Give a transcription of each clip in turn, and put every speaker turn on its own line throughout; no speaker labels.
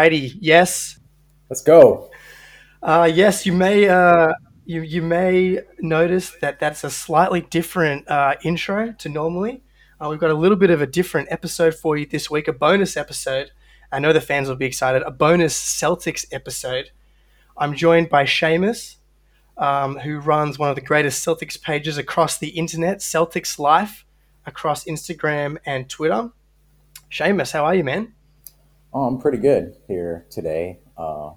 Alrighty, yes.
Let's go.
Uh, yes, you may uh, you you may notice that that's a slightly different uh, intro to normally. Uh, we've got a little bit of a different episode for you this week, a bonus episode. I know the fans will be excited. A bonus Celtics episode. I'm joined by Seamus, um, who runs one of the greatest Celtics pages across the internet, Celtics Life, across Instagram and Twitter. Seamus, how are you, man?
Oh, I'm pretty good here today. Uh,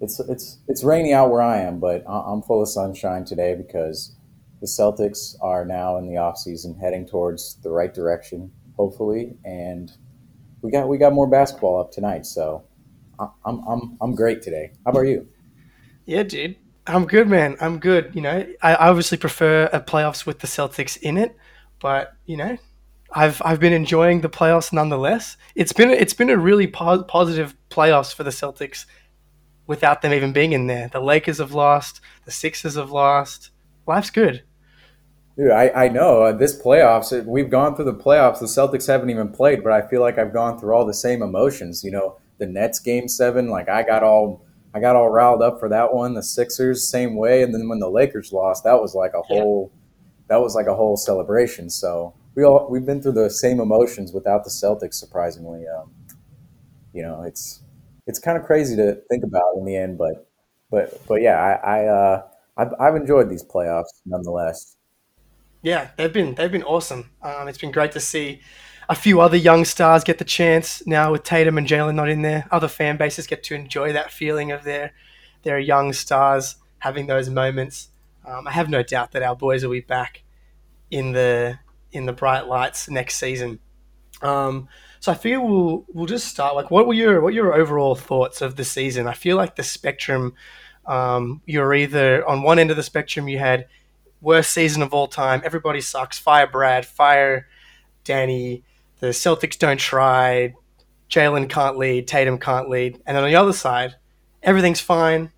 it's it's it's rainy out where I am, but I'm full of sunshine today because the Celtics are now in the off season, heading towards the right direction, hopefully, and we got we got more basketball up tonight, so I'm I'm I'm great today. How about you?
Yeah, dude. I'm good, man. I'm good. You know, I obviously prefer a playoffs with the Celtics in it, but you know, I've I've been enjoying the playoffs nonetheless. It's been it's been a really po- positive playoffs for the Celtics without them even being in there. The Lakers have lost, the Sixers have lost. Life's good.
Dude, I, I know uh, this playoffs. We've gone through the playoffs. The Celtics haven't even played, but I feel like I've gone through all the same emotions. You know, the Nets game seven, like I got all I got all riled up for that one. The Sixers, same way, and then when the Lakers lost, that was like a
Yeah.
whole that was like a whole celebration. So we all we've been through the same emotions without the Celtics. Surprisingly, um, you know, it's it's kind of crazy to think about in the end, but but but yeah, I, I uh, I've, I've enjoyed these playoffs nonetheless.
Yeah, they've been they've been awesome. Um, it's been great to see a few other young stars get the chance now with Tatum and Jaylen not in there. Other fan bases get to enjoy that feeling of their their young stars having those moments. Um, I have no doubt that our boys will be back in the in the bright lights next season. Um, so I figure we'll we'll just start. Like, what were your what were your overall thoughts of the season? I feel like the spectrum. Um, you're either on one end of the spectrum. You had worst season of all time. Everybody sucks. Fire Brad. Fire Danny. The Celtics don't try. Jaylen can't lead. Tatum can't lead. And then on the other side, everything's fine.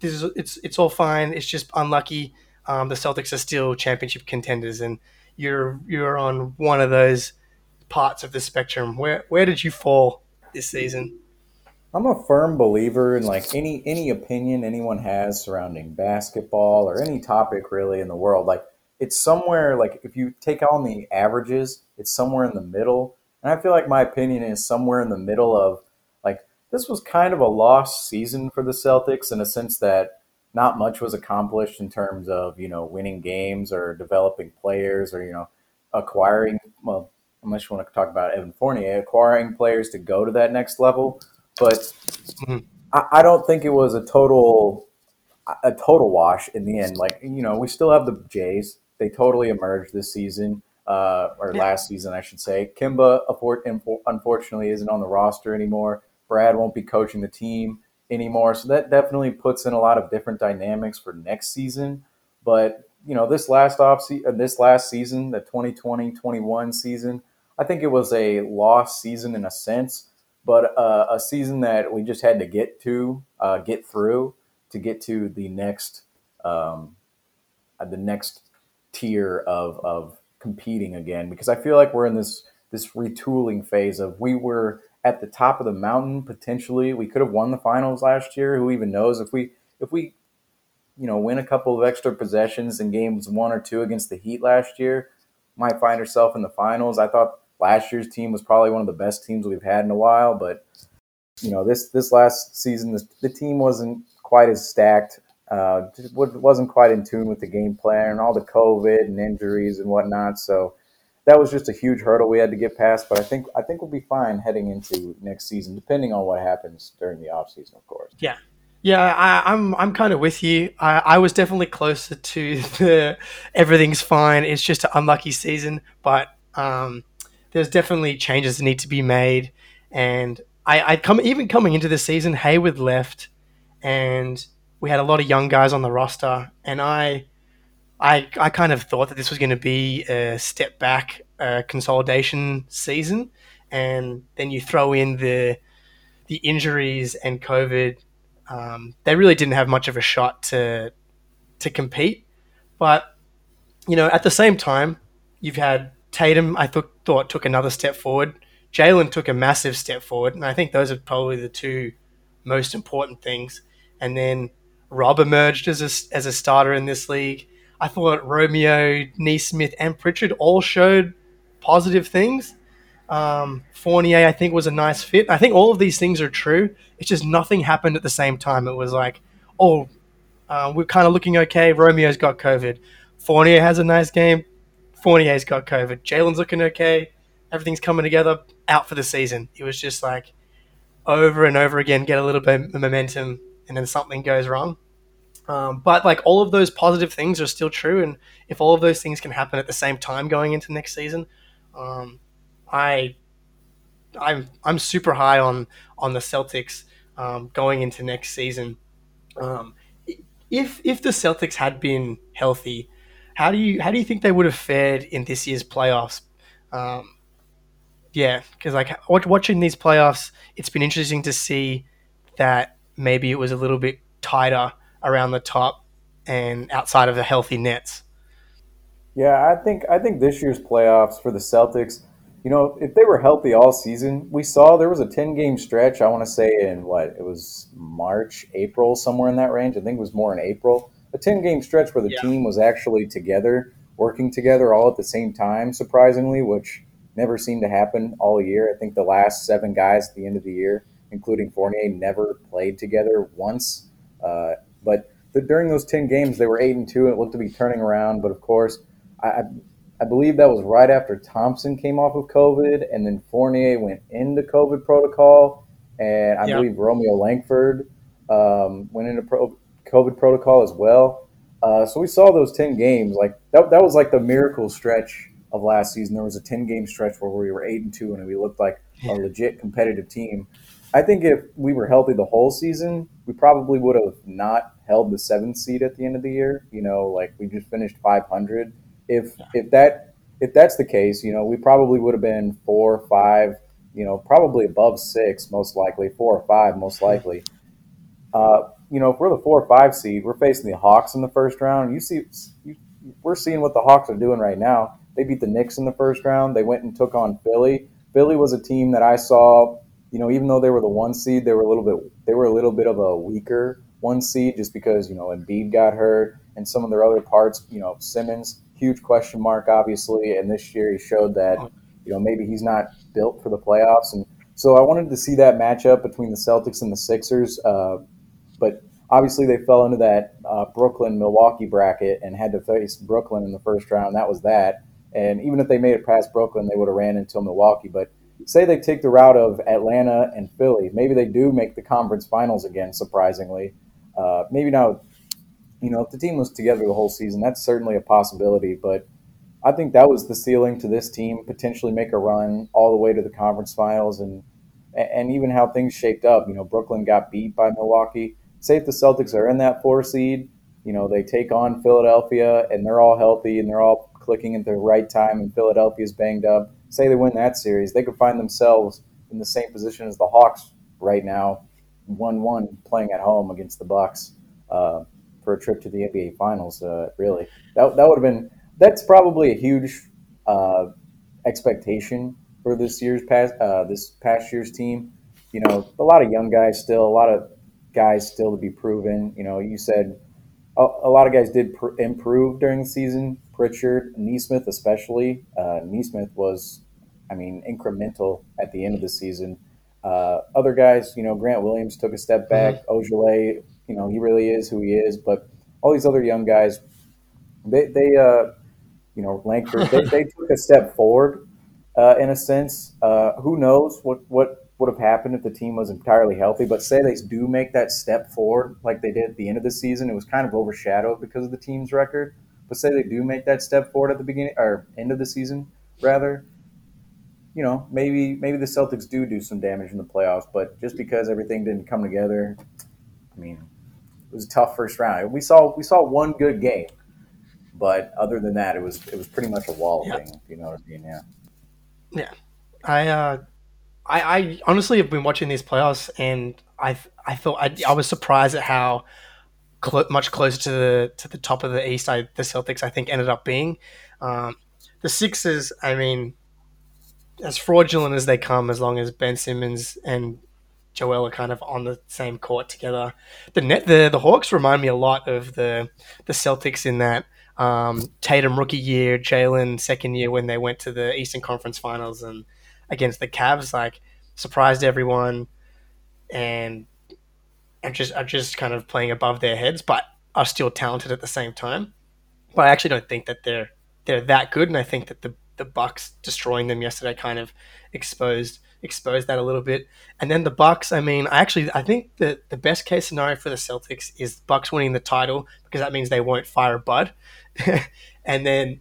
This is it's it's all fine. It's just unlucky. Um, the Celtics are still championship contenders, and you're you're on one of those parts of the spectrum. Where where did you fall this season?
I'm a firm believer in like any any opinion anyone has surrounding basketball or any topic really in the world. Like it's somewhere like if you take on the averages, it's somewhere in the middle. And I feel like my opinion is somewhere in the middle of like this was kind of a lost season for the Celtics in a sense that not much was accomplished in terms of, you know, winning games or developing players or, you know, acquiring well, unless you want to talk about Evan Fournier, acquiring players to go to that next level. But
Mhm.
I, I don't think it was a total a total wash in the end. Like you know, we still have the Jays. They totally emerged this season, uh, or
Yeah.
last season, I should say. Kemba, unfor- unfor- unfortunately, isn't on the roster anymore. Brad won't be coaching the team anymore, so that definitely puts in a lot of different dynamics for next season. But you know, this last off se- uh, this last season, the 2020-21 season, I think it was a lost season in a sense, but uh, a season that we just had to get to, uh, get through to get to the next um, uh, the next tier of of competing again because I feel like we're in this this retooling phase of we were at the top of the mountain potentially. We could have won the finals last year. Who even knows? If we if we you know win a couple of extra possessions in games one or two against the Heat last year might find herself in the finals. I thought last year's team was probably one of the best teams we've had in a while but you know this this last season the, the team wasn't quite as stacked uh, just wasn't quite in tune with the game plan and all the COVID and injuries and whatnot. So that was just a huge hurdle we had to get past. But I think I think we'll be fine heading into next season, depending on what happens during the off season, of course.
Yeah. Yeah, I, I'm I'm kind of with you. I, I was definitely closer to the everything's fine. It's just an unlucky season, but um, there's definitely changes that need to be made. And I, I come even coming into the season, Hayward left, and we had a lot of young guys on the roster, and I I I kind of thought that this was going to be a step back, uh, consolidation season, and then you throw in the the injuries and COVID um, they really didn't have much of a shot to to compete. But you know, at the same time, you've had Tatum, I th- thought took another step forward. Jaylen took a massive step forward, and I think those are probably the two most important things. And then Rob emerged as a, as a starter in this league. I thought Romeo, Nesmith, and Pritchard all showed positive things. Um, Fournier, I think, was a nice fit. I think all of these things are true. It's just nothing happened at the same time. It was like, oh, uh, we're kind of looking okay. Romeo's got COVID. Fournier has a nice game. Fournier's got COVID. Jaylen's looking okay. Everything's coming together. Out for the season. It was just like over and over again, get a little bit of momentum, and then something goes wrong. Um, but like all of those positive things are still true, and if all of those things can happen at the same time going into next season, um, I, I'm I'm super high on on the Celtics um, going into next season. Um, if if the Celtics had been healthy, how do you how do you think they would have fared in this year's playoffs? Um, yeah, because like watching these playoffs, it's been interesting to see that maybe it was a little bit tighter around the top and outside of the healthy Nets.
Yeah, I think I think this year's playoffs for the Celtics, you know, if they were healthy all season, we saw there was a 10 game stretch, I want to say in what, it was March, April, somewhere in that range. I think it was more in April. A 10 game stretch where the yeah. team was actually together, working together all at the same time, surprisingly, which never seemed to happen all year. I think the last seven guys at the end of the year, including Fournier, never played together once. Uh, but the, during those ten games, they were eight and two, and it looked to be turning around. But of course, I, I believe that was right after Thompson came off of COVID, and then Fournier went into COVID protocol, and I yep. believe Romeo Langford um, went into pro- COVID protocol as well. Uh, so we saw those ten games like that. That was like the miracle stretch of last season. There was a 10 game stretch where we were 8 and 2 and we looked like a legit competitive team. I think if we were healthy the whole season, we probably would have not held the seventh seed at the end of the year. You know, like we just finished 500. If if that if that's the case, you know, we probably would have been four, five, you know, probably above six, most likely four or five, most likely. Uh, you know, if we're the four or five seed, we're facing the Hawks in the first round. You see, you, we're seeing what the Hawks are doing right now. They beat the Knicks in the first round. They went and took on Philly. Philly was a team that I saw, you know, even though they were the one seed, they were a little bit they were a little bit of a weaker one seed just because, you know, Embiid got hurt and some of their other parts, you know, Simmons, huge question mark obviously, and this year he showed that, you know, maybe he's not built for the playoffs and so I wanted to see that matchup between the Celtics and the Sixers, uh, but obviously they fell into that uh, Brooklyn Milwaukee bracket and had to face Brooklyn in the first round. That was that. And even if they made it past Brooklyn, they would have ran until Milwaukee. But say they take the route of Atlanta and Philly, maybe they do make the conference finals again. Surprisingly, uh, maybe now, you know, if the team was together the whole season, that's certainly a possibility. But I think that was the ceiling to this team, potentially make a run all the way to the conference finals, and and even how things shaped up. You know, Brooklyn got beat by Milwaukee. Say if the Celtics are in that four seed, you know, they take on Philadelphia and they're all healthy and they're all clicking at the right time and Philadelphia's banged up, say they win that series, they could find themselves in the same position as the Hawks right now, one-one playing at home against the Bucks uh, for a trip to the NBA Finals. Uh, really, that that would have been that's probably a huge uh, expectation for this year's past uh, this past year's team. You know, a lot of young guys still, a lot of guys still to be proven. You know, you said a, a lot of guys did pr- improve during the season. Pritchard, Nesmith especially. Uh, Nesmith was, I mean, incremental at the end of the season. Uh, other guys, you know, Grant Williams took a step back. mm Ojeleye, you know, he really is who he is. But all these other young guys, they, they uh, you know, Langford, they, they took a step forward uh, in a sense. Uh, who knows what, what would have happened if the team was entirely healthy? But say they do make that step forward like they did at the end of the season, it was kind of overshadowed because of the team's record. But say they do make that step forward at the beginning or end of the season, rather, you know, maybe maybe the Celtics do do some damage in the playoffs. But just because everything didn't come together, I mean, it was a tough first round. We saw we saw one good game, but other than that, it was it was pretty much a wall yeah. thing. You know what I mean? Yeah.
Yeah, I uh, I, I honestly have been watching these playoffs, and I I thought I, I was surprised at how cl- much closer to the to the top of the East I, the Celtics I think ended up being. Um, the Sixers, I mean, as fraudulent as they come, as long as Ben Simmons and Joel are kind of on the same court together. The net, the the Hawks remind me a lot of the the Celtics in that um, Tatum rookie year, Jaylen second year when they went to the Eastern Conference Finals and against the Cavs, like surprised everyone, and are just are just kind of playing above their heads, but are still talented at the same time. But I actually don't think that they're they're that good, and I think that the the Bucks destroying them yesterday kind of exposed exposed that a little bit. And then the Bucks, I mean, I actually I think that the best case scenario for the Celtics is the Bucks winning the title because that means they won't fire Bud. and then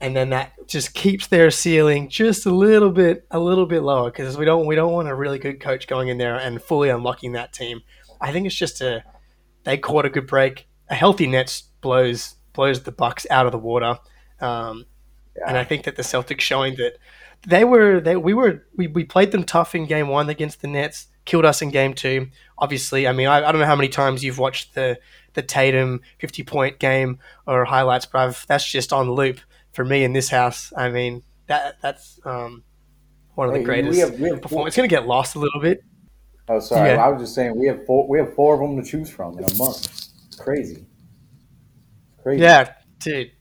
and then that just keeps their ceiling just a little bit a little bit lower because we don't we don't want a really good coach going in there and fully unlocking that team. I think it's just a they caught a good break. A healthy Nets blows blows the Bucks out of the water. Um, yeah. And I think that the Celtics showing that they were they we were we, we played them tough in game one against the Nets, killed us in game two. Obviously, I mean I, I don't know how many times you've watched the the Tatum fifty point game or highlights, but I've, that's just on loop for me in this house. I mean that that's um, one of the greatest we have, we have performances. It's going to get lost a little bit.
Oh, sorry. Yeah. I was just saying we have four. We have four of them to choose from in a month. It's crazy.
Crazy. Yeah, dude.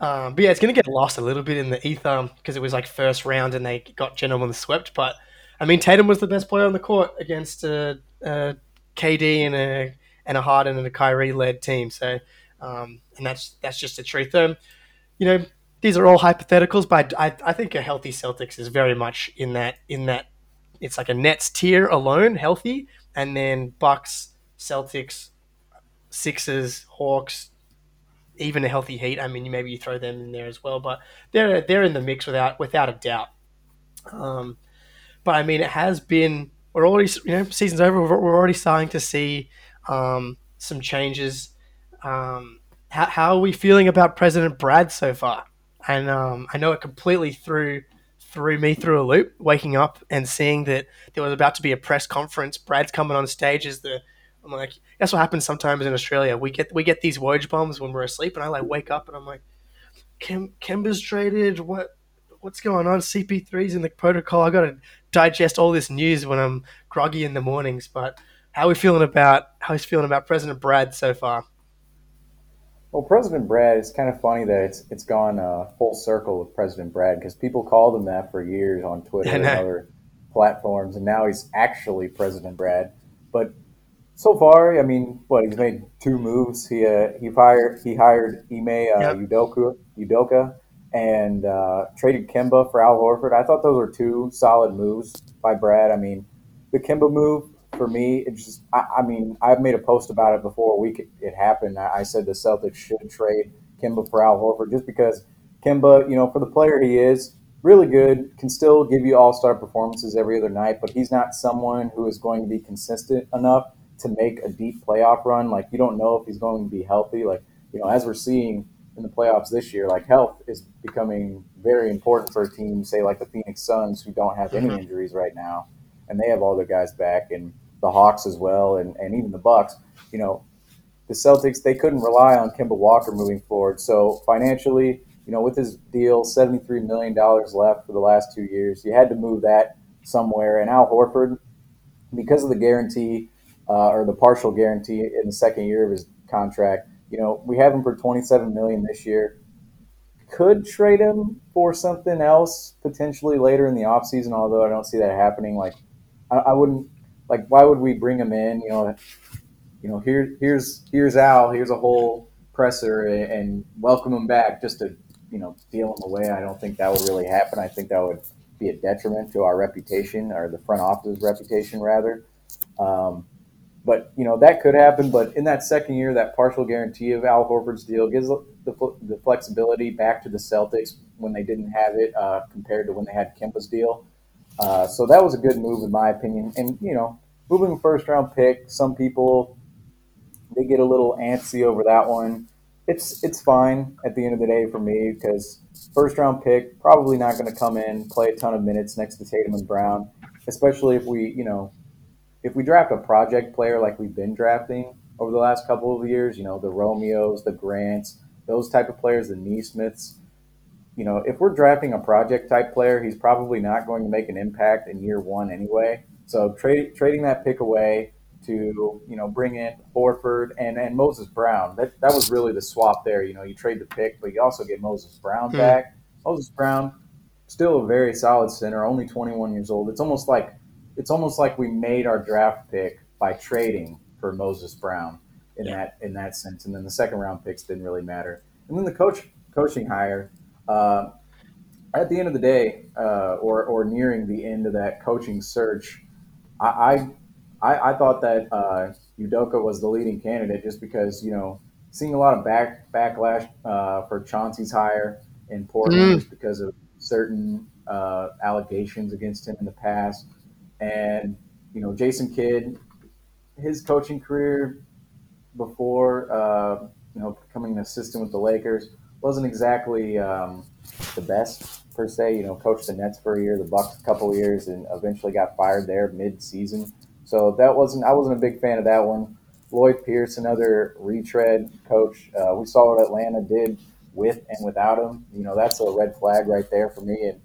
Um, but yeah, it's going to get lost a little bit in the ether because it was like first round and they got gentlemen swept. But I mean, Tatum was the best player on the court against a, a KD and a and a Harden and a Kyrie led team. So, um, and that's that's just the truth. Um, you know, these are all hypotheticals, but I, I think a healthy Celtics is very much in that in that it's like a Nets tier alone, healthy, and then Bucks, Celtics, Sixers, Hawks, even a healthy Heat. I mean, maybe you throw them in there as well, but they're they're in the mix without without a doubt. Um, but I mean, it has been we're already you know season's over. We're, we're already starting to see um, some changes. Um, how, how are we feeling about President Brad so far? And um, I know it completely threw threw me through a loop, waking up and seeing that there was about to be a press conference. Brad's coming on stage as the I'm like, that's what happens sometimes in Australia. We get we get these woj bombs when we're asleep, and I like wake up and I'm like, Kim Kemba's traded. What what's going on? CP3's in the protocol. I got to digest all this news when I'm groggy in the mornings. But how are we feeling about how he's feeling about President Brad so far?
Well, President Brad, it's kind of funny that it's it's gone uh, full circle with President Brad because people called him that for years on Twitter and other platforms, and now he's actually President Brad. But so far, I mean, what he's made two moves. He uh, he hired he hired Ime uh, yep. Udoka Udoka and uh, traded Kemba for Al Horford. I thought those were two solid moves by Brad. I mean, the Kemba move for me, it just I, I mean, I've made a post about it before a week it happened. I, I said the Celtics should trade Kemba for Al Horford just because Kemba, you know, for the player he is, really good, can still give you all star performances every other night, but he's not someone who is going to be consistent enough to make a deep playoff run. Like you don't know if he's going to be healthy. Like you know, as we're seeing in the playoffs this year, like health is becoming very important for a team, say like the Phoenix Suns, who don't have any mm-hmm. injuries right now, and they have all their guys back, and the Hawks as well, and, and even the Bucks. You know, the Celtics they couldn't rely on Kemba Walker moving forward. So financially, you know, with his deal, seventy three million dollars left for the last two years, you had to move that somewhere. And Al Horford, because of the guarantee uh, or the partial guarantee in the second year of his contract. You know, we have him for 27 million this year. Could trade him for something else potentially later in the offseason, although I don't see that happening. Like, I, I, wouldn't like. Why would we bring him in? You know, you know, here, here's here's Al. Here's a whole presser and, and welcome him back just to you know deal him away. I don't think that would really happen. I think that would be a detriment to our reputation or the front office's reputation rather. Um, but you know that could happen. But in that second year, that partial guarantee of Al Horford's deal gives the, the flexibility back to the Celtics when they didn't have it uh, compared to when they had Kemba's deal. Uh, so that was a good move in my opinion. And you know, moving first round pick, some people they get a little antsy over that one. It's it's fine at the end of the day for me because first round pick probably not going to come in play a ton of minutes next to Tatum and Brown, especially if we you know if we draft a project player like we've been drafting over the last couple of years, you know, the Romeos, the Grants, those type of players, the Nesmiths, you know, if we're drafting a project type player, he's probably not going to make an impact in year one anyway. So tra- trading that pick away to you know bring in Horford and, and Moses Brown. That that was really the swap there. You know, you trade the pick, but you also get Moses Brown hmm. back. Moses Brown, still a very solid center, only 21 years old. It's almost like it's almost like we made our draft pick by trading for Moses Brown in yeah. that in that sense. And then the second round picks didn't really matter. And then the coach coaching hire. Uh, at the end of the day, uh, or or nearing the end of that coaching search, I I, I thought that uh, Udoka was the leading candidate just because you know seeing a lot of back backlash uh, for Chauncey's hire in Portland mm. just because of certain uh, allegations against him in the past, and you know Jason Kidd, his coaching career before uh, you know becoming an assistant with the Lakers wasn't exactly um, the best per se. You know, coached the Nets for a year, the Bucks a couple years, and eventually got fired there mid-season. So that wasn't I wasn't a big fan of that one. Lloyd Pierce, another retread coach. Uh, we saw what Atlanta did with and without him. You know, that's a red flag right there for me. And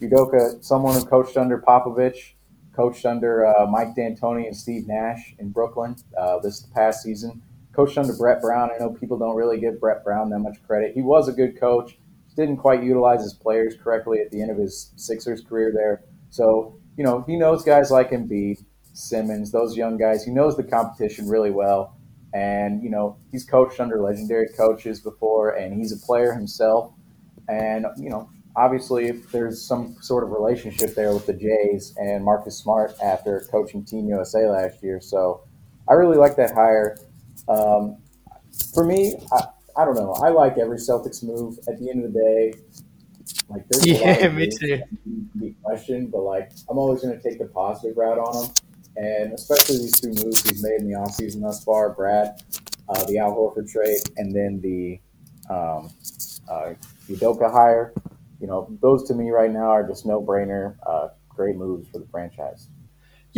Udoka, someone who coached under Popovich, coached under uh, Mike D'Antoni and Steve Nash in Brooklyn uh, this past season, coached under Brett Brown. I know people don't really give Brett Brown that much credit. He was a good coach, didn't quite utilize his players correctly at the end of his Sixers career there. So, you know, he knows guys like Embiid. Simmons, those young guys. He knows the competition really well. And, you know, he's coached under legendary coaches before, and he's a player himself. And, you know, obviously, if there's some sort of relationship there with the Jays and Marcus Smart after coaching Team USA last year. So I really like that hire. Um, for me, I, I don't know. I like every Celtics move. At the end of the day, like there's
yeah, me too.
Question, but like I'm always going to take the positive route on them and especially these two moves he's made in the offseason thus far Brad, uh, the Al Horford trade, and then the um, uh, Udoka hire. You know, those to me right now are just no brainer, uh, great moves for the franchise.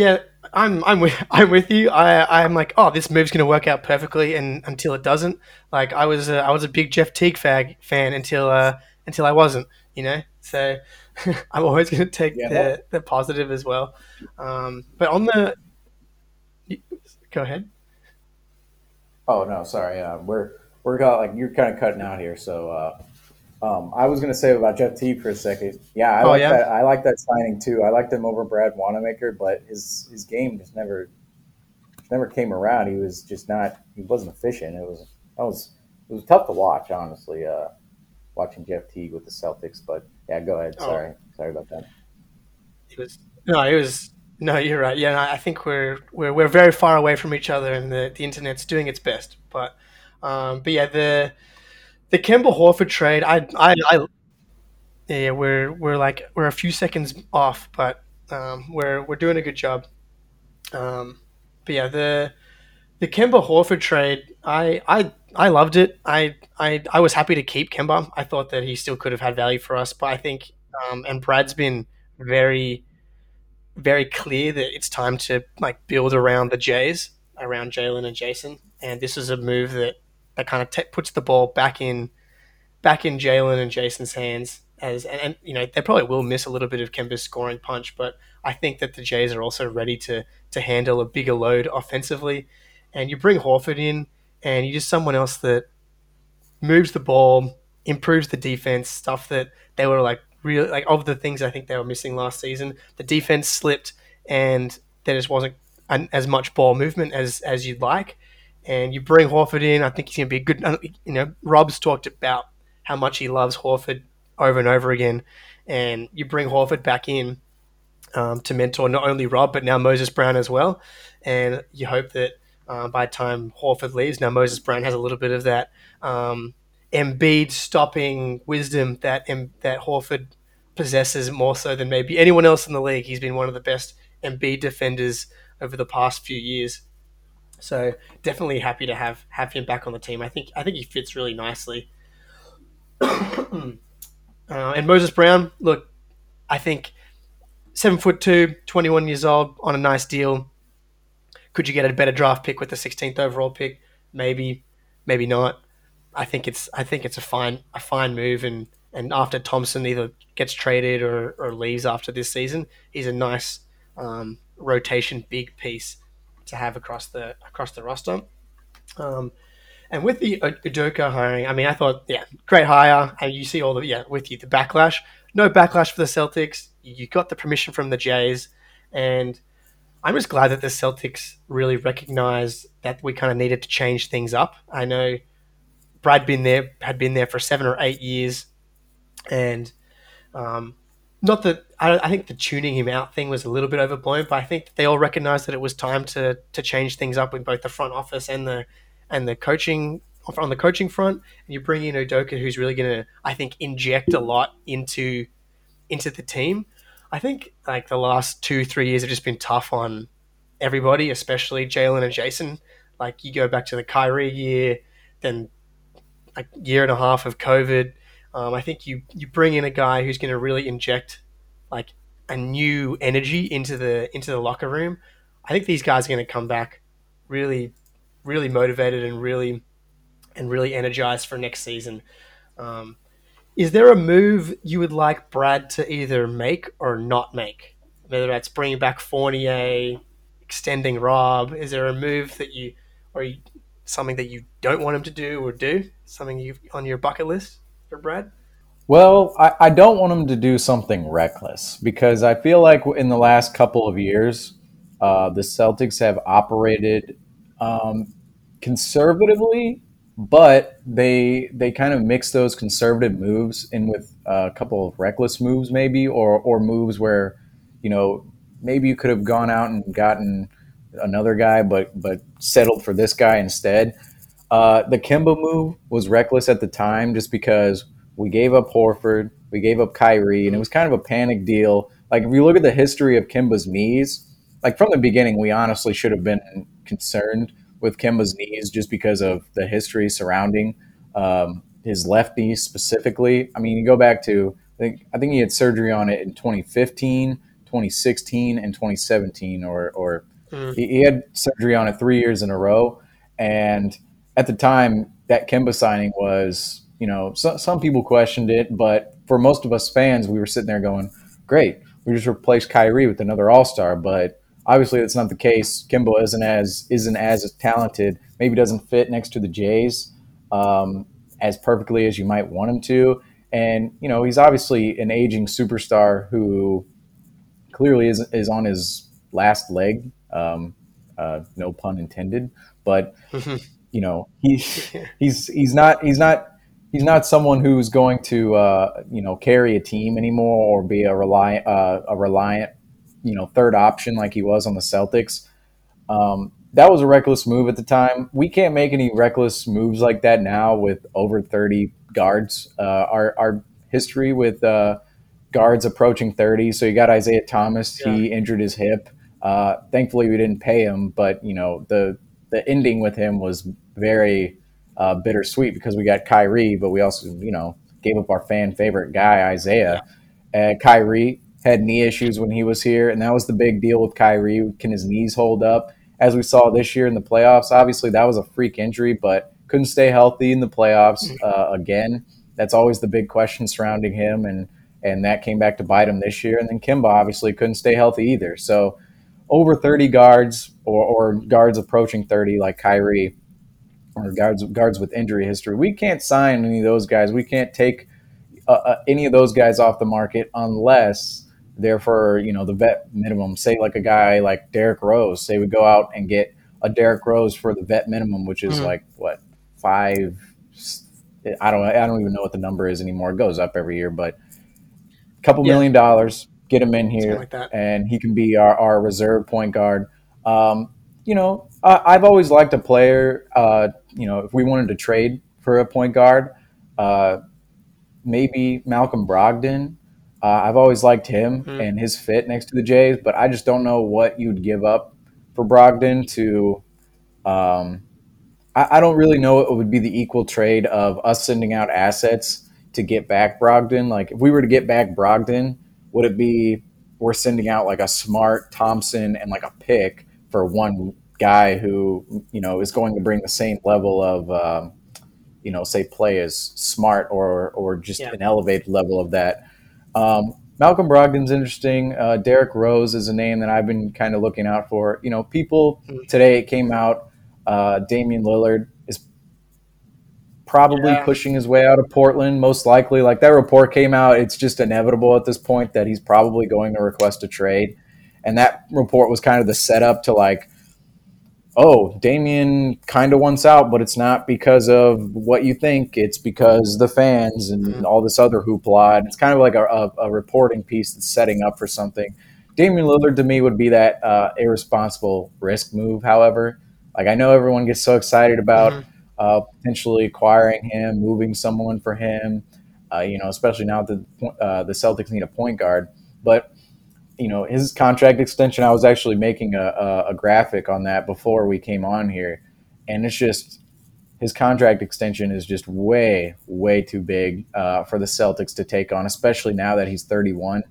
Yeah, I'm I'm with I'm with you. I I'm like, oh, this move's gonna work out perfectly, and until it doesn't, like I was I was a big Jeff Teague fag fan until uh, until I wasn't, you know. So I'm always going to take yeah. the, the positive as well. Um, but on the, go ahead.
Oh no, sorry. Uh, we're we're got, like you're kind of cutting out here. So uh, um, I was going to say about Jeff Teague for a second. Yeah, I oh, like yeah? that. I like that signing too. I liked him over Brad Wanamaker, but his his game just never never came around. He was just not. He wasn't efficient. It was that was it was tough to watch, honestly. Uh, watching Jeff Teague with the Celtics, but yeah, go ahead. Oh. Sorry, oh. sorry about that.
It was no, it was no. You're right. Yeah, I think we're we're we're very far away from each other, and the the internet's doing its best. But um, but yeah, the the Kemba Horford trade, I I, I yeah, we're we're like we're a few seconds off, but um, we're we're doing a good job. Um, but yeah, the the Kemba Horford trade, I I I loved it. I, I I was happy to keep Kemba. I thought that he still could have had value for us, but I think um, and Brad's been very very clear that it's time to like build around the Jays, around Jaylen and Jayson, and this is a move that that kind of t- puts the ball back in back in Jaylen and Jayson's hands. As and, and, you know they probably will miss a little bit of Kemba's scoring punch, but I think that the Jays are also ready to to handle a bigger load offensively, and you bring Horford in and you're just someone else that moves the ball, improves the defense, stuff that they were like really like of the things I think they were missing last season. The defense slipped, and there just wasn't an, as much ball movement as as you'd like. And you bring Horford in, I think he's going to be a good. Uh, you know, Rob's talked about how much he loves Horford over and over again, and you bring Horford back in um, to mentor not only Rob but now Moses Brown as well, and you hope that uh, by the time Horford leaves. Now Moses Brown has a little bit of that um, Embiid stopping wisdom that em- that Horford possesses more so than maybe anyone else in the league. He's been one of the best Embiid defenders over the past few years. So definitely happy to have have him back on the team. I think I think he fits really nicely. uh, and Moses Brown, look, I think seven foot two, 21 years old on a nice deal. Could you get a better draft pick with the 16th overall pick? Maybe, maybe not. I think it's I think it's a fine a fine move, and and after Thompson either gets traded or, or leaves after this season, he's a nice um, rotation big piece to have across the across the roster. Um, and with the Udoka hiring, I mean, I thought, yeah, great hire. And you see all the, yeah, with you, the backlash. No backlash for the Celtics. You got the permission from the Jays. And I'm just glad that the Celtics really recognized that we kind of needed to change things up. I know Brad been there, had been there for seven or eight years. And um, not that I, I, think the tuning him out thing was a little bit overblown, but I think they all recognized that it was time to to change things up with both the front office and the and the coaching on the coaching front. And you bring in Udoka, who's really going to I think inject a lot into into the team. I think like the last two three years have just been tough on everybody, especially Jaylen and Jayson. Like you go back to the Kyrie year, then a year and a half of COVID um, I think you you bring in a guy who's going to really inject like a new energy into the into the locker room. I think these guys are going to come back really, really motivated and really and really energized for next season. Um, is there a move you would like Brad to either make or not make? Whether that's bringing back Fournier, extending Rob. Is there a move that you or you, something that you don't want him to do or do? Something you on your bucket list? Brad?
Well, I, I don't want him to do something reckless because I feel like in the last couple of years, uh, the Celtics have operated um, conservatively, but they they kind of mix those conservative moves in with a couple of reckless moves, maybe, or or moves where you know maybe you could have gone out and gotten another guy, but but settled for this guy instead. Uh, the Kemba move was reckless at the time just because we gave up Horford, we gave up Kyrie, and it was kind of a panic deal. Like if you look at the history of Kemba's knees, like from the beginning, we honestly should have been concerned with Kemba's knees just because of the history surrounding um, his left knee specifically. I mean, you go back to I think I think he had surgery on it in 2015, 2016, and 2017, or or mm. he, he had surgery on it three years in a row, and at the time that Kemba signing was, you know, so, some people questioned it, but for most of us fans, we were sitting there going, "Great, we just replaced Kyrie with another All Star." But obviously, that's not the case. Kemba isn't as isn't as talented. Maybe doesn't fit next to the Jays um, as perfectly as you might want him to. And you know, he's obviously an aging superstar who clearly is is on his last leg. Um, uh, no pun intended. But you know he's he's he's not he's not he's not someone who's going to uh, you know carry a team anymore or be a reliant uh, a reliant you know third option like he was on the Celtics. Um, that was a reckless move at the time. We can't make any reckless moves like that now with over thirty guards. Uh, our our history with uh, guards approaching thirty. So you got Isaiah Thomas. Yeah. He injured his hip. Uh, thankfully, we didn't pay him, but you know the the ending with him was very uh, bittersweet because we got Kyrie, but we also, you know, gave up our fan favorite guy, Isaiah. Yeah. Kyrie had knee issues when he was here, and that was the big deal with Kyrie. Can his knees hold up? As we saw this year in the playoffs, obviously that was a freak injury, but couldn't stay healthy in the playoffs mm-hmm. uh, again. That's always the big question surrounding him, and and that came back to bite him this year. And then Kemba obviously couldn't stay healthy either. So over 30 guards or, or guards approaching 30 like Kyrie or guards guards with injury history. We can't sign any of those guys. We can't take uh, uh, any of those guys off the market unless they're for you know the vet minimum. Say like a guy like Derrick Rose. Say we go out and get a Derrick Rose for the vet minimum, which is mm-hmm. like what five. I don't. I don't even know what the number is anymore. It goes up every year, but a couple yeah. million dollars get him in here, like and he can be our, our reserve point guard. Um, you know, I, have always liked a player. Uh, you know, if we wanted to trade for a point guard, uh, maybe Malcolm Brogdon. Uh, I've always liked him mm. and his fit next to the Jays, but I just don't know what you'd give up for Brogdon to. Um, I, I don't really know what would be the equal trade of us sending out assets to get back Brogdon. Like if we were to get back Brogdon, would it be we're sending out like a smart Thompson and like a pick for one guy who you know is going to bring the same level of um, you know, say play as smart or or just
Yeah.
an elevated level of that. Um, Malcolm Brogdon's interesting. Uh, Derrick Rose is a name that I've been kind of looking out for. You know, people
Mm.
today it came out. Uh, Damian Lillard probably
Yeah.
pushing his way out of Portland, most likely. Like that report came out, it's just inevitable at this point that he's probably going to request a trade. And that report was kind of the setup to like, oh, Damian kind of wants out, but it's not because of what you think. It's because the fans and
Mhm.
all this other hoopla. And it's kind of like a, a, a reporting piece that's setting up for something. Damian Lillard to me would be that uh, irresponsible risk move. However, like I know everyone gets so excited about
Mhm.
Uh, potentially acquiring him, moving someone for him. Uh, you know, especially now that uh, the Celtics need a point guard. But you know, his contract extension. I was actually making a, a, a graphic on that before we came on here, and it's just his contract extension is just way, way too big uh, for the Celtics to take on, especially now that he's 31.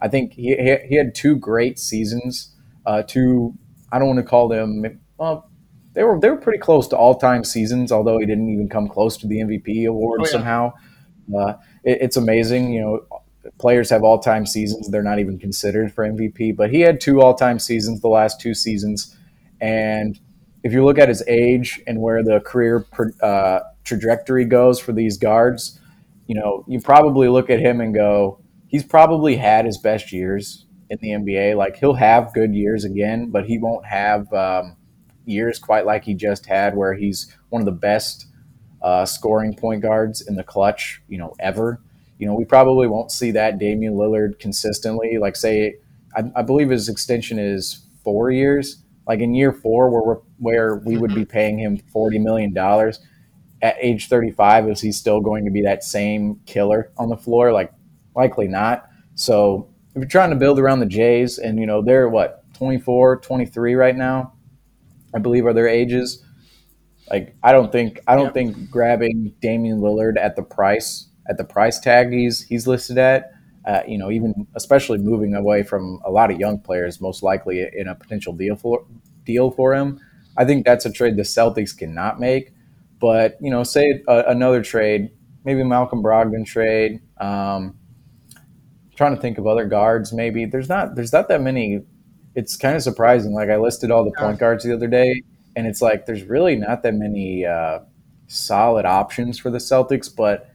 I think he, he, had two great seasons. Uh, two, I don't want to call them. Well, they were they were pretty close to all time seasons, although he didn't even come close to the MVP award
Oh, yeah.
somehow. Uh, it, it's amazing, you know. Players have all time seasons; they're not even considered for MVP. But he had two all time seasons, the last two seasons, and if you look at his age and where the career uh, trajectory goes for these guards, you know, you probably look at him and go, he's probably had his best years in the NBA. Like he'll have good years again, but he won't have um, years quite like he just had, where he's one of the best uh, scoring point guards in the clutch, you know, ever. You know, we probably won't see that Damian Lillard consistently. Like, say, I, I believe his extension is four years. Like in year four, where we're, where we would be paying him forty million dollars at age thirty five, is he still going to be that same killer on the floor? Like, likely not. So if you're trying to build around the Jays, and you know they're what 24, 23 right now, I believe are their ages. Like I don't think I don't
Yep.
think grabbing Damian Lillard at the price at the price tag he's he's listed at, uh, you know, even especially moving away from a lot of young players, most likely in a potential deal for deal for him. I think that's a trade the Celtics cannot make. But you know, say a, another trade, maybe Malcolm Brogdon trade. Um, trying to think of other guards. Maybe there's not there's not that many. It's kind of surprising. Like I listed all the point guards the other day, and it's like there's really not that many uh, solid options for the Celtics. But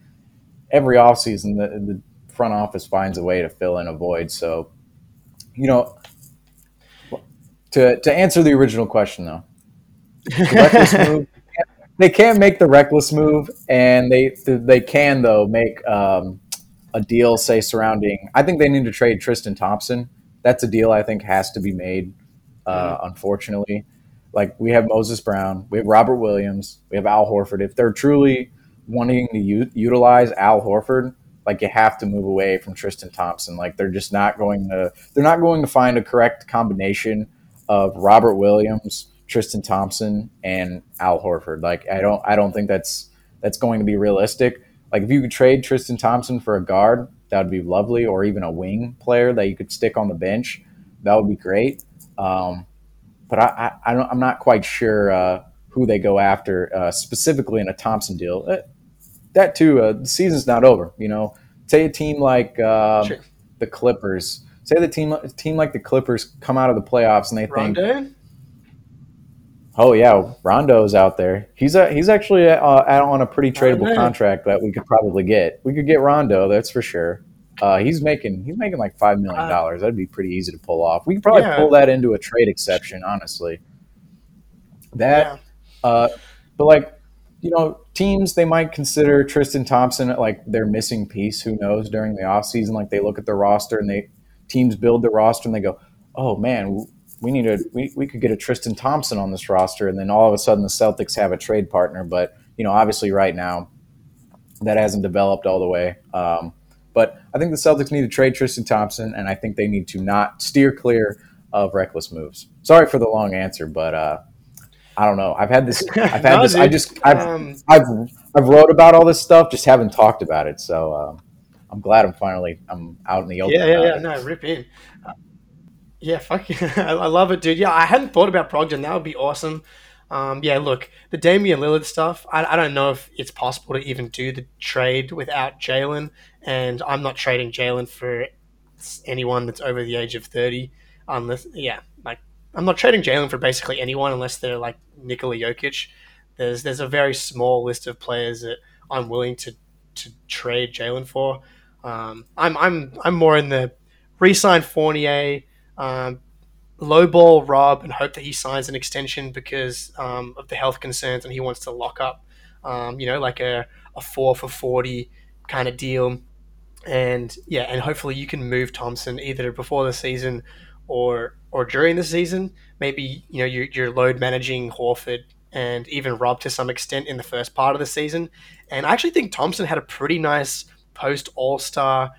every offseason, the, the front office finds a way to fill in a void. So, you know, to to answer the original question though, the move. They can't make the reckless move, and they they can though make um, a deal, say surrounding. I think they need to trade Tristan Thompson. That's a deal I think has to be made. Uh, unfortunately, like we have Moses Brown, we have Robert Williams, we have Al Horford. If they're truly wanting to u- utilize Al Horford, like you have to move away from Tristan Thompson. Like they're just not going to. They're not going to find a correct combination of Robert Williams, Tristan Thompson, and Al Horford. Like I don't. I don't think that's that's going to be realistic. Like if you could trade Tristan Thompson for a guard, that would be lovely, or even a wing player that you could stick on the bench, that would be great. Um, but I, I, I don't, I'm not quite sure uh, who they go after uh, specifically in a Thompson deal. Uh, that too, uh, the season's not over. You know, say a team like uh,
Sure.
the Clippers, say the team team like the Clippers come out of the playoffs and they think,
Rondo?
Oh yeah, Rondo's out there. He's a, he's actually uh, out on a pretty tradable contract that we could probably get. We could get Rondo, that's for sure. Uh, he's making he's making like five million dollars. That'd be pretty easy to pull off. We could probably
Yeah.
pull that into a trade exception, honestly. That,
Yeah.
uh, but like you know, teams they might consider Tristan Thompson like their missing piece. Who knows during the offseason, Like they look at the roster and they teams build the roster and they go, "Oh man, we need a we, we could get a Tristan Thompson on this roster." And then all of a sudden the Celtics have a trade partner. But you know, obviously right now that hasn't developed all the way. Um, but I think the Celtics need to trade Tristan Thompson, and I think they need to not steer clear of reckless moves. Sorry for the long answer, but uh, I don't know. I've had this. I've had
No,
this. I just I've
Um,
I've I've wrote about all this stuff, just haven't talked about it. So um, I'm glad I'm finally I'm out in the open.
Yeah, yeah, yeah. No, rip in. Yeah, fuck. I I love it, dude. Yeah, I hadn't thought about Brogdon. That would be awesome. Um, yeah, look, the Damian Lillard stuff, I, I don't know if it's possible to even do the trade without Jaylen, and I'm not trading Jaylen for anyone that's over the age of 30, unless, yeah, like, I'm not trading Jaylen for basically anyone unless they're like Nikola Jokic. There's there's a very small list of players that I'm willing to, to trade Jaylen for. Um, I'm I'm I'm more in the re-sign Fournier, um, lowball Rob and hope that he signs an extension because um, of the health concerns and he wants to lock up, um, you know, like a, a four for 40 kind of deal. And yeah, and hopefully you can move Thompson either before the season or or during the season. Maybe, you know, you're, you're load managing Horford and even Rob to some extent in the first part of the season. And I actually think Thompson had a pretty nice post All Star,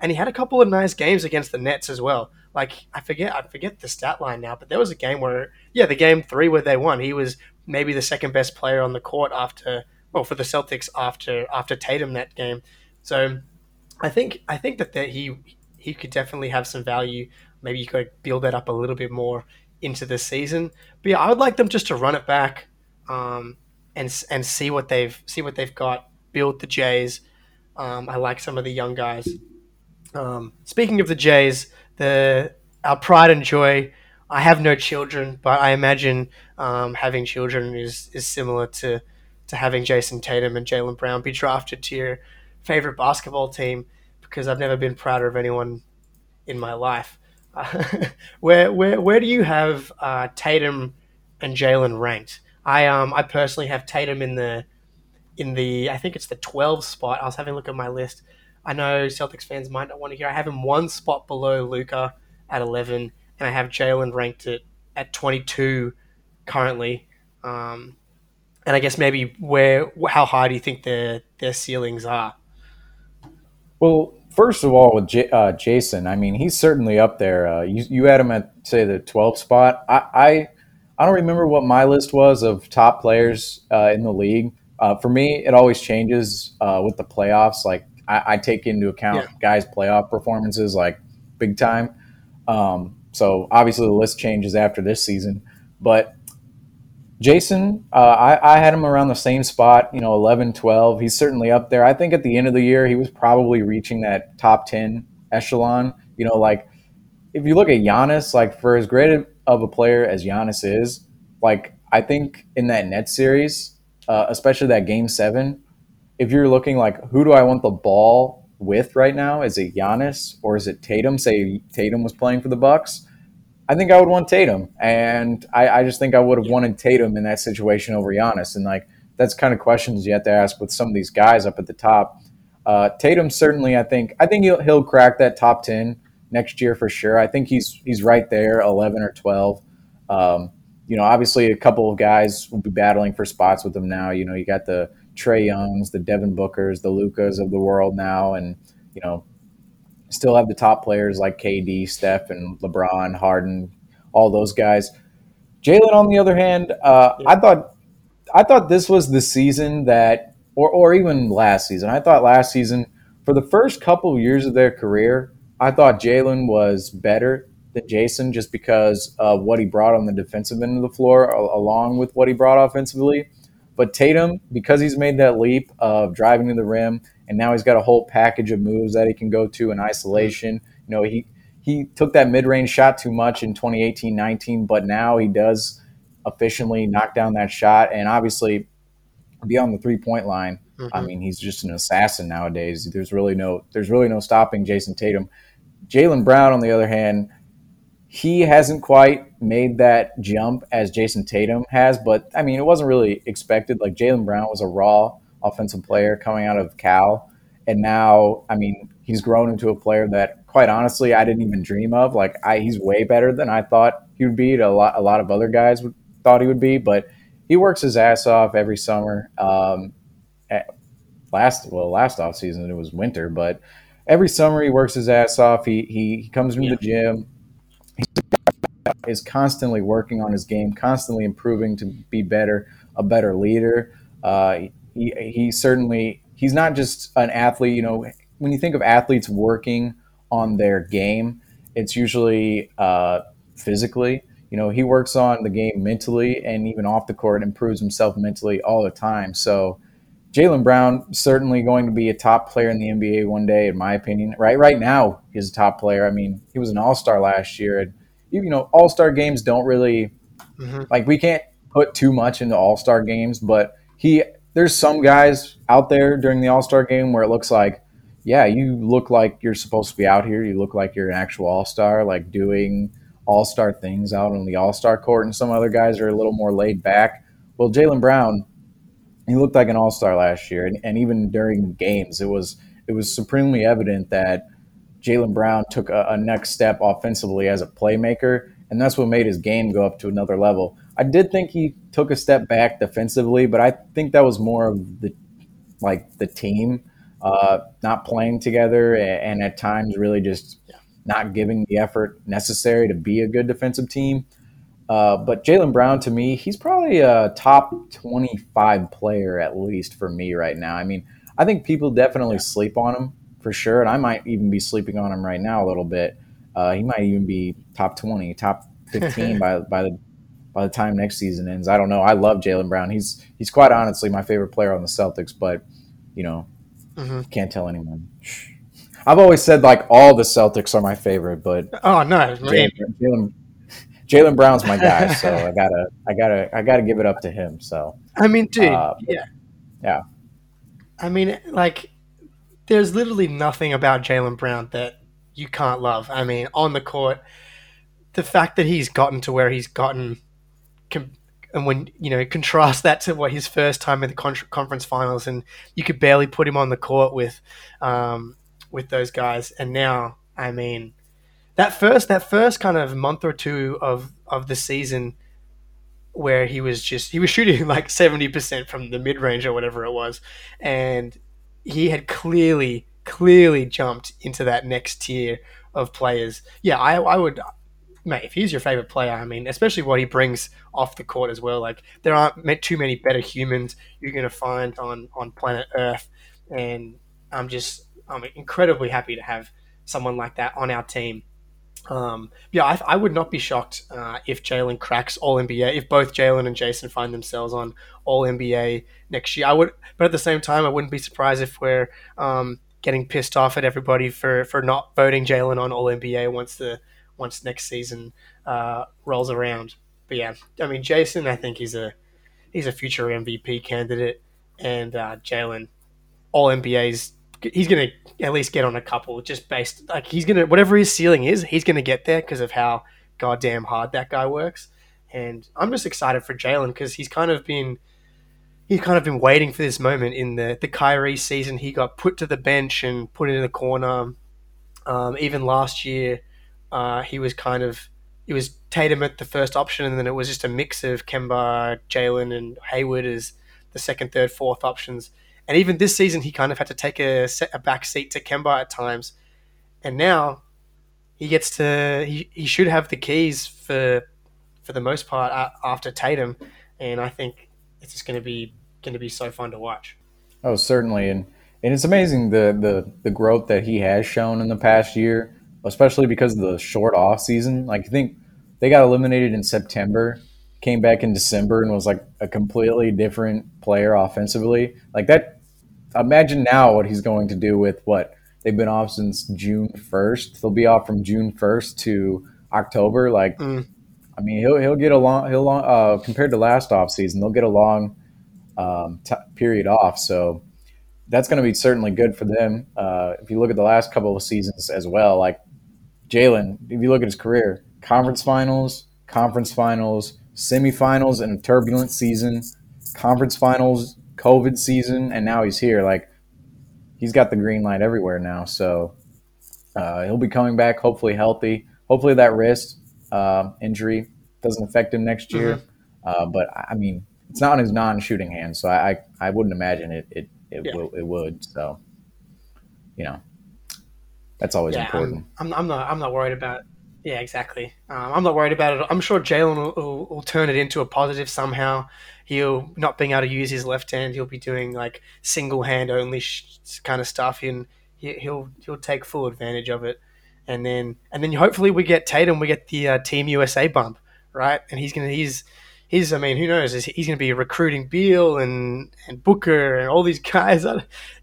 and he had a couple of nice games against the Nets as well like I forget I forget the stat line now, but there was a game where yeah, the game three where they won, he was maybe the second best player on the court after well for the Celtics after after Tatum that game. So I think I think that, that he he could definitely have some value. Maybe you could build that up a little bit more into the season. But yeah, I would like them just to run it back um, and and see what they've see what they've got. Build the Jays. Um, I like some of the young guys. Um, speaking of the Jays, the our pride and joy. I have no children, but I imagine um, having children is is similar to to having Jayson Tatum and Jaylen Brown be drafted to your favorite basketball team because I've never been prouder of anyone in my life. Uh, where where where do you have uh, Tatum and Jaylen ranked? I um I personally have Tatum in the in the I think it's the 12 spot. I was having a look at my list. I know Celtics fans might not want to hear. I have him one spot below Luka at 11, and I have Jaylen ranked at, at 22 currently. Um, and I guess maybe where how high do you think their their ceilings are?
Well, first of all, with J- uh, Jayson, I mean he's certainly up there. Uh, you you had him at say the 12th spot. I I, I don't remember what my list was of top players uh, in the league. Uh, for me, it always changes uh, with the playoffs. Like I, I take into account yeah. guys' playoff performances like big time. Um, so obviously the list changes after this season, but Jayson, uh, I, I, had him around the same spot, you know, 11, 12. He's certainly up there. I think at the end of the year, he was probably reaching that top 10 echelon. You know, like if you look at Giannis, like for as great of a player as Giannis is, like I think in that net series, uh, especially that game seven, if you're looking like who do I want the ball with right now? Is it Giannis or is it Tatum? Say Tatum was playing for the Bucks. I think I would want Tatum, and I, I just think I would have wanted Tatum in that situation over Giannis. And like that's kind of questions you have to ask with some of these guys up at the top. Uh, Tatum certainly, I think, I think he'll he'll crack that top ten next year for sure. I think he's he's right there, eleven or twelve. Um, you know, obviously a couple of guys will be battling for spots with him now. You know, you got the Trae Youngs, the Devin Bookers, the Lukas of the world now, and you know, still have the top players like KD, Steph, and LeBron, Harden, all those guys. Jaylen, on the other hand, uh, yeah. I thought I thought this was the season that, or or even last season. I thought last season, for the first couple of years of their career, I thought Jaylen was better than Jayson just because of what he brought on the defensive end of the floor, along with what he brought offensively. But Tatum, because he's made that leap of driving to the rim, and now he's got a whole package of moves that he can go to in isolation. You know, he he took that mid-range shot too much in 2018-19, but now he does efficiently knock down that shot, and obviously beyond the three-point line. Mm-hmm. I mean, he's just an assassin nowadays. There's really no there's really no stopping Jayson Tatum. Jaylen Brown, on the other hand, he hasn't quite made that jump as Jayson Tatum has, but I mean, it wasn't really expected. Like Jaylen Brown was a raw offensive player coming out of Cal, and now, I mean, he's grown into a player that, quite honestly, I didn't even dream of. Like, I, he's way better than I thought he would be. To a lot, a lot of other guys would, thought he would be, but he works his ass off every summer. Um, last, well, last off season it was winter, but every summer he works his ass off. He he, he comes into yeah. the gym is constantly working on his game, constantly improving to be better, a better leader. Uh, he, he certainly he's not just an athlete. You know, when you think of athletes working on their game, it's usually uh, physically. you know, he works on the game mentally and even off the court improves himself mentally all the time. So Jaylen Brown certainly going to be a top player in the NBA one day, in my opinion. Right, right now he's a top player. I mean, he was an All Star last year, and you know, All Star games don't really mm-hmm. like we can't put too much into All Star games, but he there's some guys out there during the All Star game where it looks like, yeah, you look like you're supposed to be out here. You look like you're an actual All Star, like doing All Star things out on the All Star court, and some other guys are a little more laid back. Well, Jaylen Brown he looked like an all star last year, and, and even during games, it was it was supremely evident that Jaylen Brown took a, a, next step offensively as a playmaker, and that's what made his game go up to another level. I did think he took a step back defensively, but I think that was more of the like the team uh, not playing together, and, and at times really just not giving the effort necessary to be a good defensive team. Uh, but Jaylen Brown, to me, he's probably a top 25 player at least for me right now. I mean, I think people definitely yeah. sleep on him for sure, and I might even be sleeping on him right now a little bit. Uh, he might even be top 20, top 15 by by the by the time next season ends. I don't know. I love Jaylen Brown. He's he's quite honestly my favorite player on the Celtics, but you know, mm-hmm. can't tell anyone. I've always said like all the Celtics are my favorite, but
oh no, Jaylen,
Jaylen Brown's my guy, so I gotta, I gotta, I gotta give it up to him. So
I mean, dude, uh,
yeah, yeah.
I mean, like, there's literally nothing about Jaylen Brown that you can't love. I mean, on the court, the fact that he's gotten to where he's gotten, and when you know contrast that to what his first time in the conference finals, and you could barely put him on the court with, um, with those guys, and now, I mean that first that first kind of month or two of of the season where he was just he was shooting like 70% from the mid-range or whatever it was. And he had clearly clearly jumped into that next tier of players. Yeah i, I would mate if he's your favorite player i mean especially what he brings off the court as well. Like there aren't too many better humans you're going to find on on planet earth. And i'm just i'm incredibly happy to have someone like that on our team um, yeah, I, I, would not be shocked uh, if Jaylen cracks All NBA. If both Jaylen and Jayson find themselves on All NBA next year, I would. But at the same time, I wouldn't be surprised if we're um, getting pissed off at everybody for, for not voting Jaylen on All NBA once the once next season uh, rolls around. But yeah, I mean Jayson, I think he's a he's a future MVP candidate, and uh, Jaylen, All NBA's he's going to at least get on a couple just based like he's going to whatever his ceiling is he's going to get there because of how goddamn hard that guy works. And i'm just excited for Jaylen because he's kind of been he's kind of been waiting for this moment in the the Kyrie season. He got put to the bench and put in the corner. Um, even last year uh, he was kind of it was Tatum at the first option and then it was just a mix of Kemba, Jaylen, and Hayward as the second, third, fourth options and even this season, he kind of had to take a, a back seat to Kemba at times. And now he gets to he, he should have the keys for for the most part after Tatum, and I think it's just going to be going to be so fun to watch.
Oh, certainly, and and it's amazing the the the growth that he has shown in the past year, especially because of the short off season. Like I think they got eliminated in September, came back in December, and was like a completely different player offensively. Like that imagine now what he's going to do with what they've been off since June 1st. They'll be off from June 1st to October. Like, mm. I mean, he'll, he'll get a long, he'll long, uh, compared to last off season, they'll get a long um, t- period off. So that's going to be certainly good for them. Uh, if you look at the last couple of seasons as well, like Jaylen, if you look at his career, conference finals, conference finals, semifinals in a turbulent season, conference finals, COVID season, and now he's here. Like he's got the green light everywhere now. So uh, he'll be coming back, hopefully healthy. Hopefully that wrist uh, injury doesn't affect him next year. Mm-hmm. Uh, but I mean, it's not on his non-shooting hand, so I I, I wouldn't imagine it it it, yeah. will, it would. So you know, that's always yeah, important.
I'm, I'm, I'm not I'm not worried about. Yeah, exactly. Um, I'm not worried about it. I'm sure Jaylen will, will, will turn it into a positive somehow he'll not being able to use his left hand. He'll be doing like single hand only sh- kind of stuff, and he'll he'll take full advantage of it. And then and then hopefully we get Tatum, we get the uh, Team USA bump, right? And he's gonna he's he's I mean who knows he's gonna be recruiting Beal and and Booker and all these guys.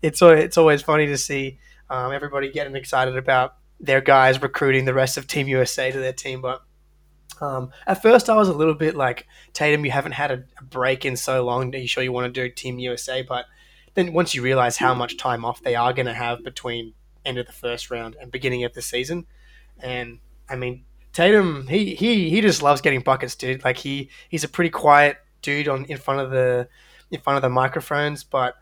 It's it's always funny to see um, everybody getting excited about their guys recruiting the rest of Team USA to their team, but. Um, at first, I was a little bit like Tatum. You haven't had a, a break in so long. Are you sure you want to do Team USA? But then once you realize how much time off they are going to have between end of the first round and beginning of the season, and I mean Tatum, he he he just loves getting buckets, dude. Like he he's a pretty quiet dude on in front of the in front of the microphones, but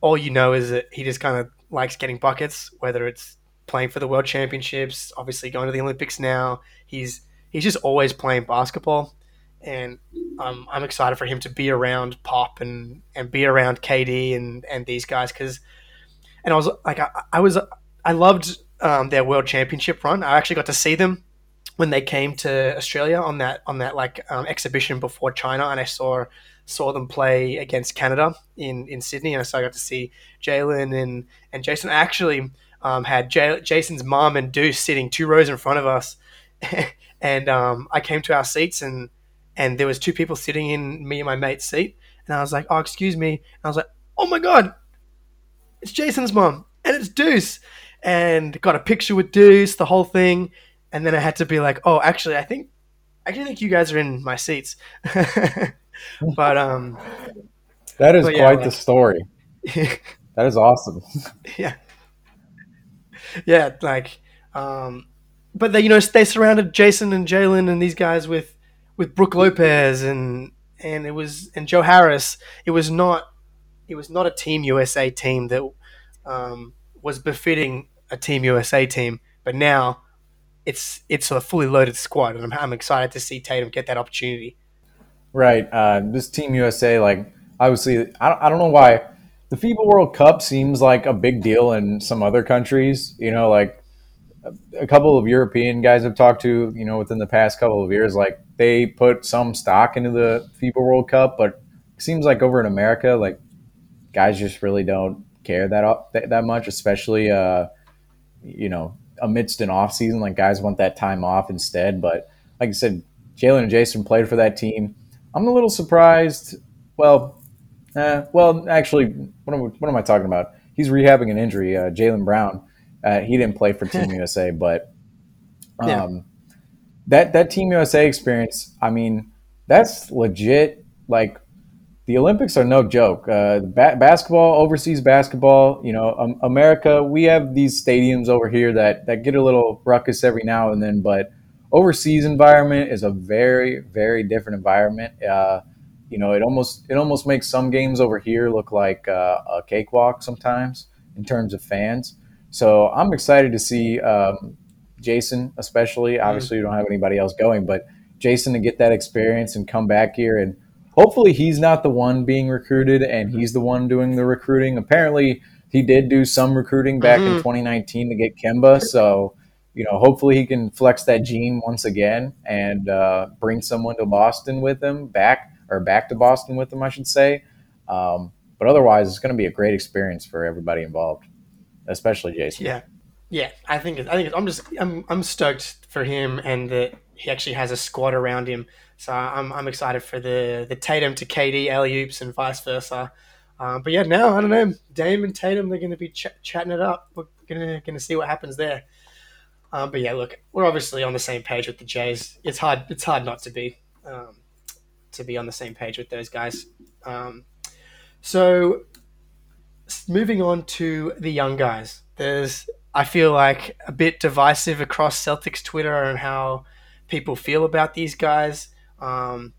all you know is that he just kind of likes getting buckets, whether it's playing for the world championships, obviously going to the Olympics now. He's he's just always playing basketball, and um, I'm excited for him to be around Pop and and be around KD and and these guys because, and I was like I, I was I loved um, their world championship run. I actually got to see them when they came to Australia on that on that like um, exhibition before China, and I saw saw them play against Canada in, in Sydney, and so I got to see Jaylen and and Jayson. I actually um, had J- Jayson's mom and Deuce sitting two rows in front of us, and um, I came to our seats and and there was two people sitting in me and my mate's seat, and I was like, "Oh, excuse me," and I was like, "Oh my god, it's Jayson's mom and it's Deuce," and got a picture with Deuce, the whole thing and then I had to be like, oh, actually, I think I actually think you guys are in my seats. but um,
that is quite yeah, the story. that is awesome.
Yeah, yeah, like, um, but they you know they surrounded Jayson and Jaylen and these guys with with Brook Lopez and and it was and Joe Harris. It was not it was not a Team USA team that um, was befitting a Team USA team. But now it's it's a fully loaded squad, and I'm, I'm excited to see Tatum get that opportunity.
Right. Uh, this Team USA, like obviously, I don't, I don't know why the FIBA World Cup seems like a big deal in some other countries. You know, like a couple of European guys I've talked to, you know, within the past couple of years, like they put some stock into the FIBA World Cup, but it seems like over in America, like guys just really don't care that that, that much, especially uh, you know amidst an off season. Like guys want that time off instead. But like I said, Jaylen and Jayson played for that team. I'm a little surprised. Well, eh, well, actually, what am, what am I talking about? He's rehabbing an injury. Uh, Jaylen Brown, uh, he didn't play for Team USA, but um, yeah. that that Team USA experience. I mean, that's legit. Like the Olympics are no joke. Uh, ba- basketball, overseas basketball, you know, um, America, we have these stadiums over here that, that get a little ruckus every now and then, but overseas environment is a very, very different environment. You know, it almost it almost makes some games over here look like uh, a cakewalk sometimes in terms of fans. So I'm excited to see um, Jayson, especially. Mm-hmm. Obviously, mm. you don't have anybody else going, but Jayson to get that experience and come back here and hopefully he's not the one being recruited and he's the one doing the recruiting. Apparently, he did do some recruiting back mm-hmm. in 2019 to get Kemba. So, you know, hopefully he can flex that gene once again and uh, bring someone to Boston with him back or back to Boston with them, I should say. Um, but otherwise, it's going to be a great experience for everybody involved, especially Jayson.
Yeah, yeah. I think I think I'm just I'm I'm stoked for him and that he actually has a squad around him so I'm, I'm excited for the the Tatum to KD alley oops and vice versa. Um, but yeah, now I don't know. Dame and Tatum they're going to be ch- chatting it up. We're gonna gonna see what happens there. Um, but yeah, look, we're obviously on the same page with the Jays. It's hard. It's hard not to be um, to be on the same page with those guys. Um, so moving on to the young guys, there's I feel like a bit divisive across Celtics Twitter and how people feel about these guys. Um,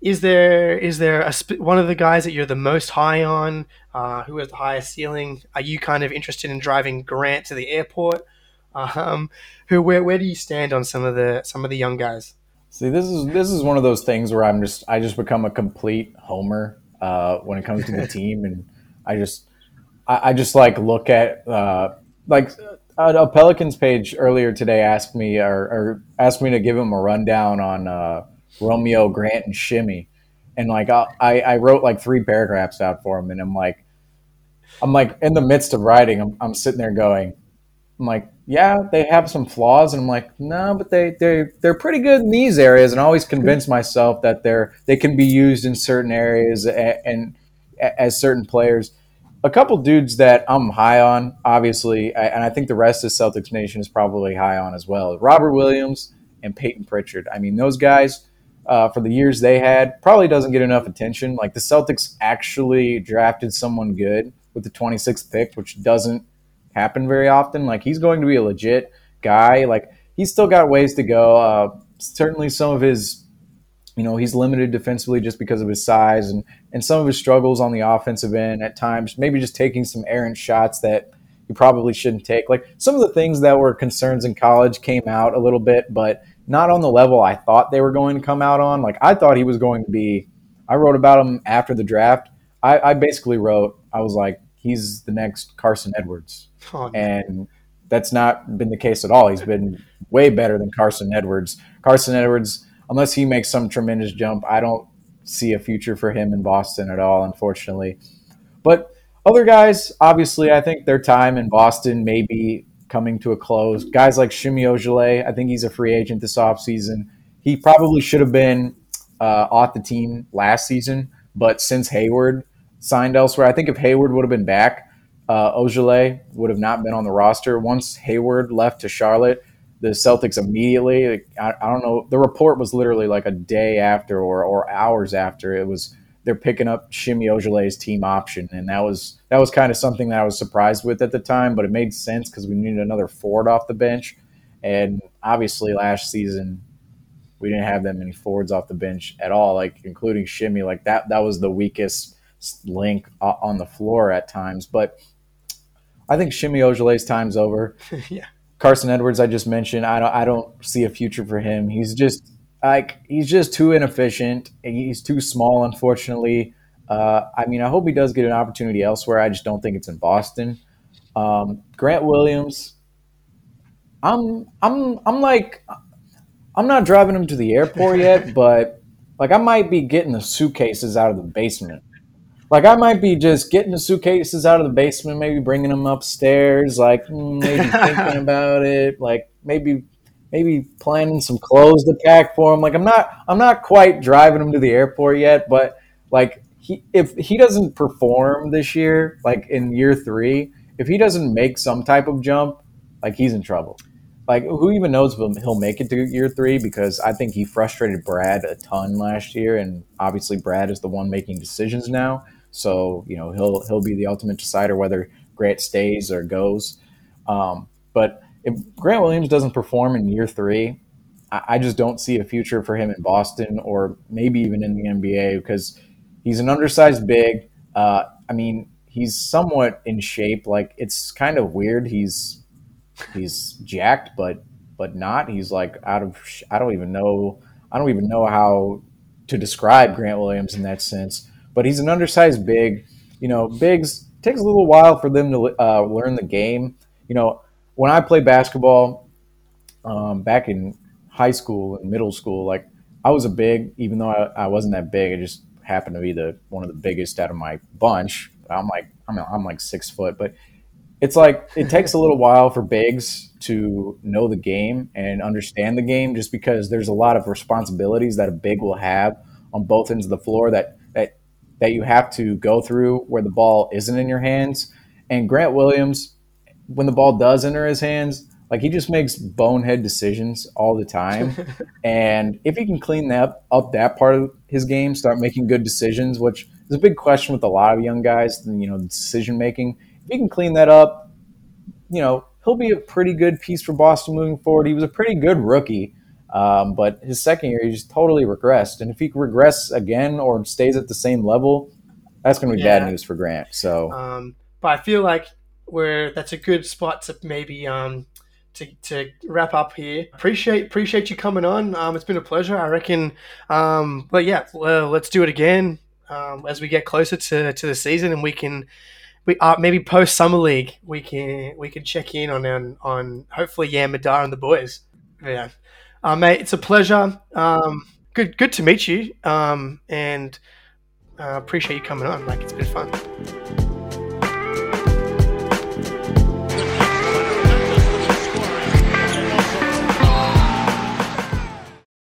is there is there a sp- one of the guys that you're the most high on? Uh, who has the highest ceiling? Are you kind of interested in driving Grant to the airport? Um, who where where do you stand on some of the some of the young guys?
See, this is this is one of those things where I'm just I just become a complete homer uh, when it comes to the team, and I just I, I just like look at uh, like a Pelicans page earlier today asked me or, or, asked me to give him a rundown on uh, Romeo, Grant, and Shimmy, and like I, I wrote like three paragraphs out for him, and I'm like, I'm like in the midst of writing, I'm, I'm sitting there going, I'm like, yeah, they have some flaws, and I'm like, no, but they they they're pretty good in these areas, and I always convince myself that they're they can be used in certain areas and, and as certain players. A couple dudes that I'm high on, obviously, and I think the rest of Celtics Nation is probably high on as well. Robert Williams and Peyton Pritchard. I mean, those guys uh, for the years they had probably doesn't get enough attention. Like the Celtics actually drafted someone good with the 26th pick, which doesn't happen very often. Like he's going to be a legit guy. Like he's still got ways to go. Uh, certainly, some of his, you know, he's limited defensively just because of his size and and some of his struggles on the offensive end at times. Maybe just taking some errant shots that you probably shouldn't take. Like some of the things that were concerns in college came out a little bit, but not on the level I thought they were going to come out on. Like I thought he was going to be. I wrote about him after the draft. I, I basically wrote. I was like, he's the next Carson Edwards, oh, and that's not been the case at all. He's been way better than Carson Edwards. Carson Edwards, unless he makes some tremendous jump, I don't see a future for him in Boston at all, unfortunately. But other guys, obviously, I think their time in Boston may be coming to a close. Guys like Semi Ojeleye, I think he's a free agent this offseason. He probably should have been uh, off the team last season, but since Hayward signed elsewhere, I think if Hayward would have been back, uh, would have not been on the roster. Once Hayward left to Charlotte, the Celtics immediately, like, I, I, don't know, the report was literally like a day after or, or hours after it was they're picking up Semi Ojeleye's team option, and that was that was kind of something that I was surprised with at the time, but it made sense because we needed another forward off the bench, and obviously last season we didn't have that many forwards off the bench at all, like including Shimmy. Like that that was the weakest link on the floor at times, but I think Shimmy Ojeleye's time's over.
yeah.
Carson Edwards, I just mentioned, I don't I don't see a future for him. He's just like he's just too inefficient. He's too small, unfortunately. Uh, I mean, I hope he does get an opportunity elsewhere. I just don't think it's in Boston. Um, Grant Williams, I'm I'm I'm like I'm not driving him to the airport yet, but like I might be getting the suitcases out of the basement. Like I might be just getting the suitcases out of the basement, maybe bringing them upstairs, like mm, maybe thinking about it, like maybe maybe planning some clothes to pack for him. Like I'm not I'm not quite driving him to the airport yet, but like he if he doesn't perform this year, like in year three, if he doesn't make some type of jump, like he's in trouble. Like who even knows if he'll make it to year three? Because I think he frustrated Brad a ton last year, and obviously Brad is the one making decisions now. So you know he'll he'll be the ultimate decider whether Grant stays or goes. Um, but if Grant Williams doesn't perform in year three, I, just don't see a future for him in Boston or maybe even in the NBA because he's an undersized big. Uh, I mean, he's somewhat in shape. Like it's kind of weird. He's he's jacked, but but not. He's like out of. I don't even know. I don't even know how to describe Grant Williams in that sense. But he's an undersized big. You know, bigs takes a little while for them to uh, learn the game. You know, when I played basketball um, back in high school and middle school, like I was a big, even though I, I, wasn't that big, I just happened to be the one of the biggest out of my bunch. I'm like I'm, I'm like six foot, but it's like it takes a little while for bigs to know the game and understand the game, just because there's a lot of responsibilities that a big will have on both ends of the floor that that you have to go through where the ball isn't in your hands. And Grant Williams when the ball does enter his hands, like he just makes bonehead decisions all the time. and if he can clean that up that part of his game, start making good decisions, which is a big question with a lot of young guys, you know, decision making. If he can clean that up, you know, he'll be a pretty good piece for Boston moving forward. He was a pretty good rookie. Um, but his second year, he just totally regressed. And if he regress again or stays at the same level, that's going to be yeah. bad news for Grant. So,
um, but I feel like where that's a good spot to maybe um, to, to wrap up here. Appreciate appreciate you coming on. Um, it's been a pleasure. I reckon. Um, but yeah, well, let's do it again um, as we get closer to, to the season, and we can we uh, maybe post summer league we can we can check in on on, on hopefully Yam Madar and the boys. Yeah, uh, mate, it's a pleasure. Um, good good to meet you. Um, and uh, appreciate you coming on. Like it's been fun.